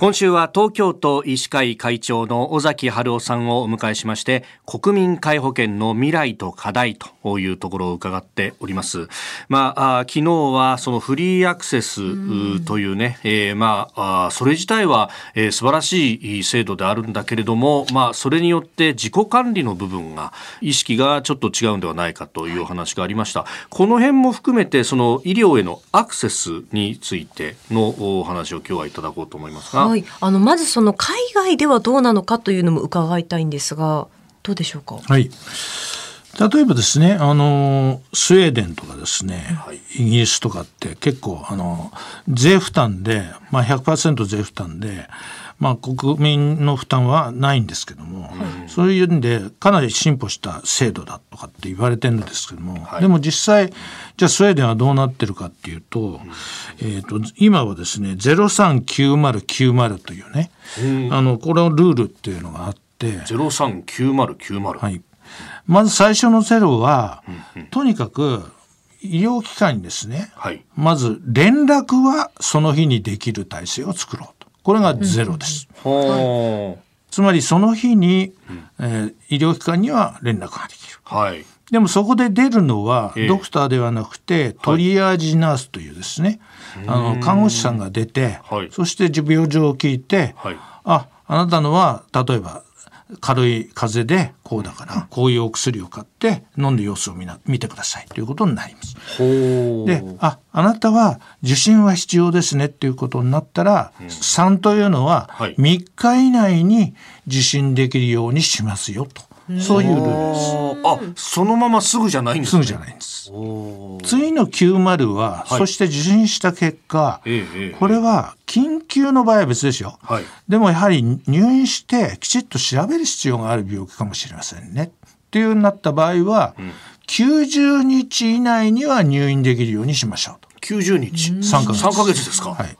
今週は東京都医師会会長の尾崎春夫さんをお迎えしまして国民皆保険の未来と課題というところを伺っております。まあ、あ昨日はそのフリーアクセスというね、えー、まあそれ自体は、えー、素晴らしい制度であるんだけれども、まあそれによって自己管理の部分が意識がちょっと違うんではないかというお話がありました。この辺も含めてその医療へのアクセスについてのお話を今日はいただこうと思いますが。はい、あのまずその海外ではどうなのかというのも伺いたいんですがどうでしょうか？はい例えばですねあのスウェーデンとかですね、はい、イギリスとかって結構あの税負担で、まあ100%税負担でまあ、国民の負担はないんですけども、はい、そういうんでかなり進歩した制度だとかって言われてるんですけども、はい、でも実際じゃあスウェーデンはどうなってるかっていうとうん、えーと、今はですね039090というね、うん、あのこれのルールっていうのがあって039090、はい、まず最初のゼロは、とにかく医療機関にですね、はい、まず連絡はその日にできる体制を作ろう。これがゼロです。つまりその日に、えー、医療機関には連絡ができる。はい、でもそこで出るのは、ドクターではなくて、トリアージナースというですね、あの看護師さんが出て、そして病状を聞いて、ああなたのは例えば軽い風邪でこうだからこういうお薬を買って飲んで様子を見な見てくださいということになります。でああなたは受診は必要ですねっていうことになったら、うん、3というのは3日以内に受診できるようにしますよと。そういうルールです。あ、そのまますぐじゃないんです、ね、すぐじゃないんです。次の90は、はい、そして受診した結果、ええ、これは緊急の場合は別ですよ、はい、でもやはり入院してきちっと調べる必要がある病気かもしれませんねっていうなった場合は、うん、90日以内には入院できるようにしましょうと。90日 ?3 ヶ月。3ヶ月ですか？はい。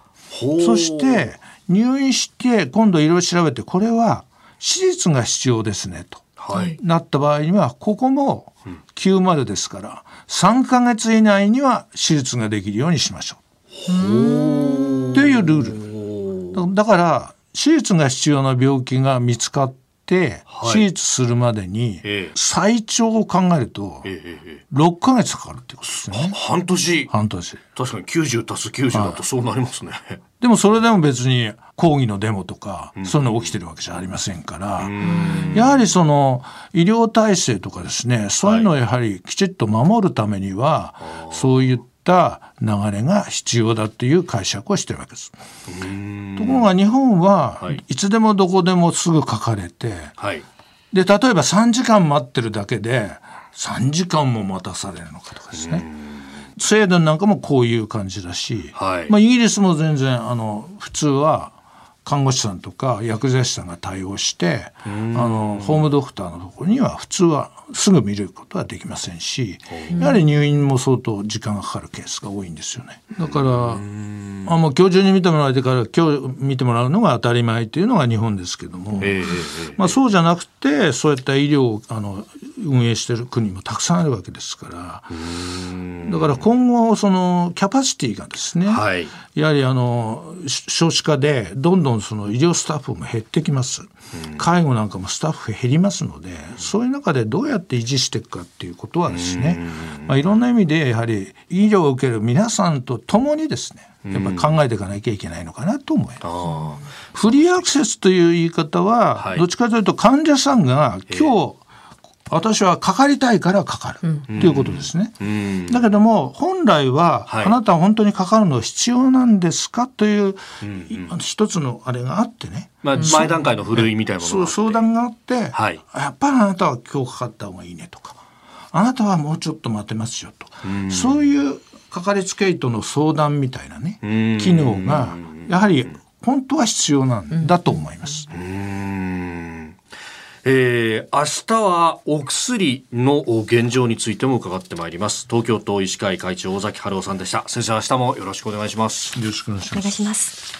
そして入院して今度いろいろ調べてこれは手術が必要ですねと。はい、なった場合にはここも90ですから3か月以内には手術ができるようにしましょう。というルール。だから手術が必要な病気が見つかって、手術するまでに最長を考えると6か月かかるってことですね。半年？半年。確かに90足す90だとそうなりますね。でもそれでも別に抗議のデモとか、そういうの起きてるわけじゃありませんから、やはりその医療体制とかですね、そういうのをやはりきちっと守るためには、そういった流れが必要だという解釈をしてるわけです。ところが日本はい。つでもどこでもすぐ書かれて、はい、で例えば3時間待ってるだけで3時間も待たされるのかとかですね。スウェーデンなんかもこういう感じだし、はい、まあ、イギリスも全然あの普通は看護師さんとか薬剤師さんが対応してあのホームドクターのところには普通はすぐ見ることはできませんしやはり入院も相当時間がかかるケースが多いんですよね。だからあもう今日中に見てもらえてから今日見てもらうのが当たり前というのが日本ですけども、まあ、そうじゃなくてそういった医療をあの運営している国もたくさんあるわけですから。だから今後そのキャパシティがですね、はい、やはりあの少子化でどんどんその医療スタッフも減ってきます。介護なんかもスタッフ減りますのでそういう中でどうやって維持していくかっていうことはですね、まあ、いろんな意味でやはり医療を受ける皆さんと共にですねやっぱり考えていかなきゃいけないのかなと思います。フリーアクセスという言い方は、どっちかというと患者さんが今日私はかかりたいからかかる。ということですね。だけども本来は、あなたは本当にかかるの必要なんですかという、一つのあれがあってね。まあ、前段階の古いみたいなもの相談があって、はい、やっぱりあなたは今日かかった方がいいねとかあなたはもうちょっと待てますよと。そういうかかりつけ医との相談みたいなね機能がやはり本当は必要なんだと思います。えー、明日はお薬の現状についても伺ってまいります。東京都医師会会長尾崎春夫さんでした。先生明日もよろしくお願いします。よろしくお願いします